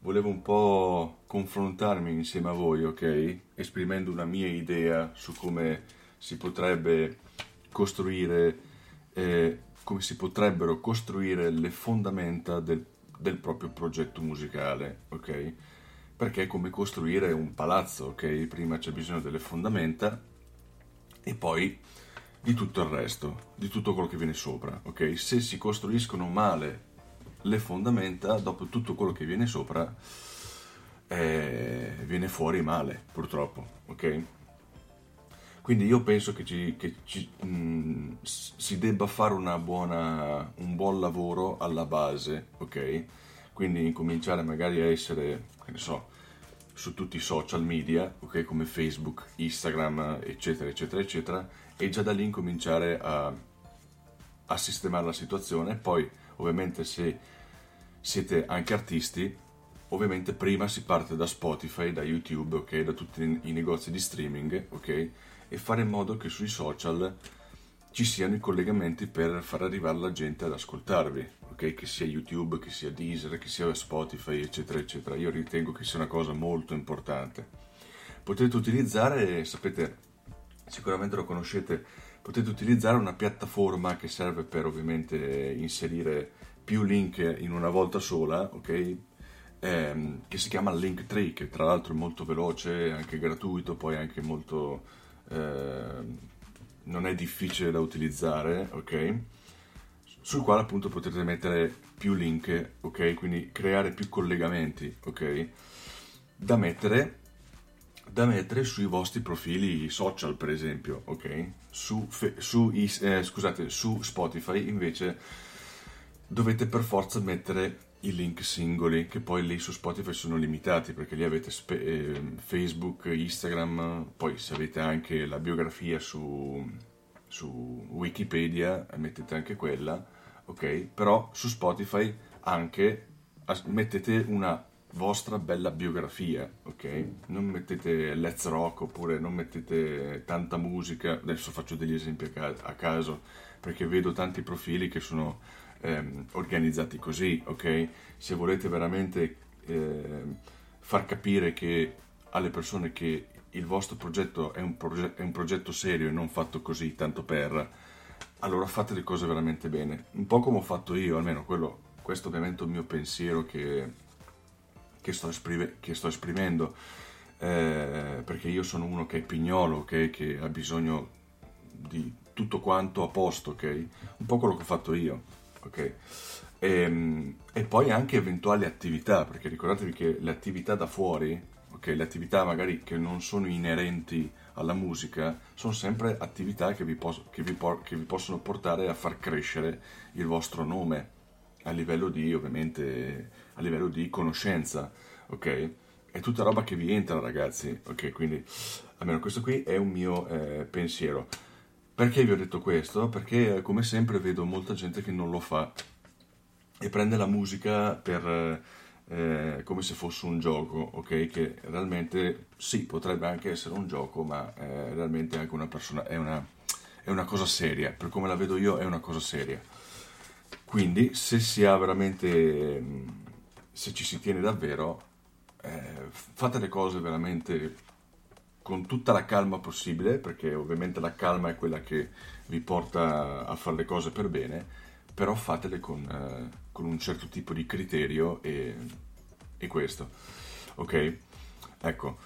volevo un po' confrontarmi insieme a voi, ok? Esprimendo una mia idea su come si potrebbe costruire, eh, come si potrebbero costruire le fondamenta del, del proprio progetto musicale, ok? Perché è come costruire un palazzo, ok? Prima c'è bisogno delle fondamenta e poi di tutto il resto, di tutto quello che viene sopra, ok? Se si costruiscono male le fondamenta, dopo tutto quello che viene sopra, eh, viene fuori male, purtroppo, ok? Quindi io penso che, ci, che ci, mh, si debba fare buona, un buon lavoro alla base, ok? Quindi incominciare magari a essere, che ne so, su tutti i social media, ok? Come Facebook, Instagram, eccetera, eccetera, eccetera, e già da lì incominciare a, a sistemare la situazione. Poi, ovviamente, se siete anche artisti, ovviamente prima si parte da Spotify, da YouTube, ok, da tutti i negozi di streaming, ok, e fare in modo che sui social ci siano i collegamenti per far arrivare la gente ad ascoltarvi, ok, che sia YouTube, che sia Deezer, che sia Spotify, eccetera, eccetera. Io ritengo che sia una cosa molto importante. Potete utilizzare, sapete, sicuramente lo conoscete, potete utilizzare una piattaforma che serve per ovviamente inserire più link in una volta sola, ok? Ehm, che si chiama Linktree, che tra l'altro è molto veloce, anche gratuito, poi anche molto... Eh, non è difficile da utilizzare, ok? Sul quale appunto potete mettere più link, ok? Quindi creare più collegamenti, ok? Da mettere, da mettere sui vostri profili social, per esempio, ok? Su, su, eh, scusate, su Spotify invece dovete per forza mettere i link singoli che poi lì su Spotify sono limitati perché lì avete spe- eh, Facebook, Instagram, poi se avete anche la biografia su, su Wikipedia mettete anche quella, ok? Però su Spotify anche mettete una vostra bella biografia, ok? Non mettete let's rock oppure non mettete tanta musica, adesso faccio degli esempi a caso perché vedo tanti profili che sono ehm, organizzati così, ok? Se volete veramente eh, far capire che alle persone che il vostro progetto è un, proge- è un, progetto serio e non fatto così tanto per, allora fate le cose veramente bene. Un po' come ho fatto io, almeno quello, questo ovviamente è il mio pensiero che, che, sto, esprime, che sto, esprimendo, eh, perché io sono uno che è pignolo, okay? che ha bisogno di tutto quanto a posto, ok? Un po' quello che ho fatto io ok? E, ehm, e, poi anche eventuali attività, perché ricordatevi che le attività da fuori, ok? Le attività magari che non sono inerenti alla musica, sono sempre attività che vi, pos- che vi, por- che vi possono portare a far crescere il vostro nome a livello di, ovviamente, a livello di conoscenza, ok? È tutta roba che vi entra, ragazzi, ok? Quindi, almeno questo qui è un mio eh, pensiero. Perché vi ho detto questo? Perché come sempre vedo molta gente che non lo fa e prende la musica per, eh, come se fosse un gioco, ok? Che realmente sì, potrebbe anche essere un gioco, ma eh, realmente anche una persona è una, è una cosa seria. Per come la vedo io è una cosa seria. Quindi se si ha veramente, se ci si tiene davvero, eh, fate le cose veramente con tutta la calma possibile, perché ovviamente la calma è quella che vi porta a fare le cose per bene, però fatele con, eh, con un certo tipo di criterio e, e questo. Ok? Ecco,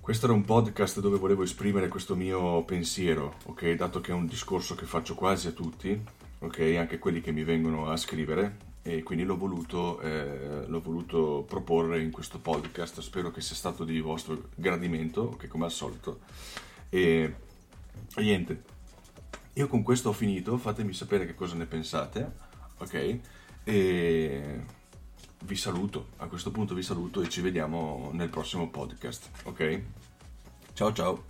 questo era un podcast dove volevo esprimere questo mio pensiero, ok? Dato che è un discorso che faccio quasi a tutti, ok? Anche quelli che mi vengono a scrivere, e quindi l'ho voluto, eh, l'ho voluto proporre in questo podcast. Spero che sia stato di vostro gradimento, che come al solito. E, e niente, io con questo ho finito, fatemi sapere che cosa ne pensate, ok? E vi saluto, a questo punto vi saluto e ci vediamo nel prossimo podcast, ok? Ciao ciao!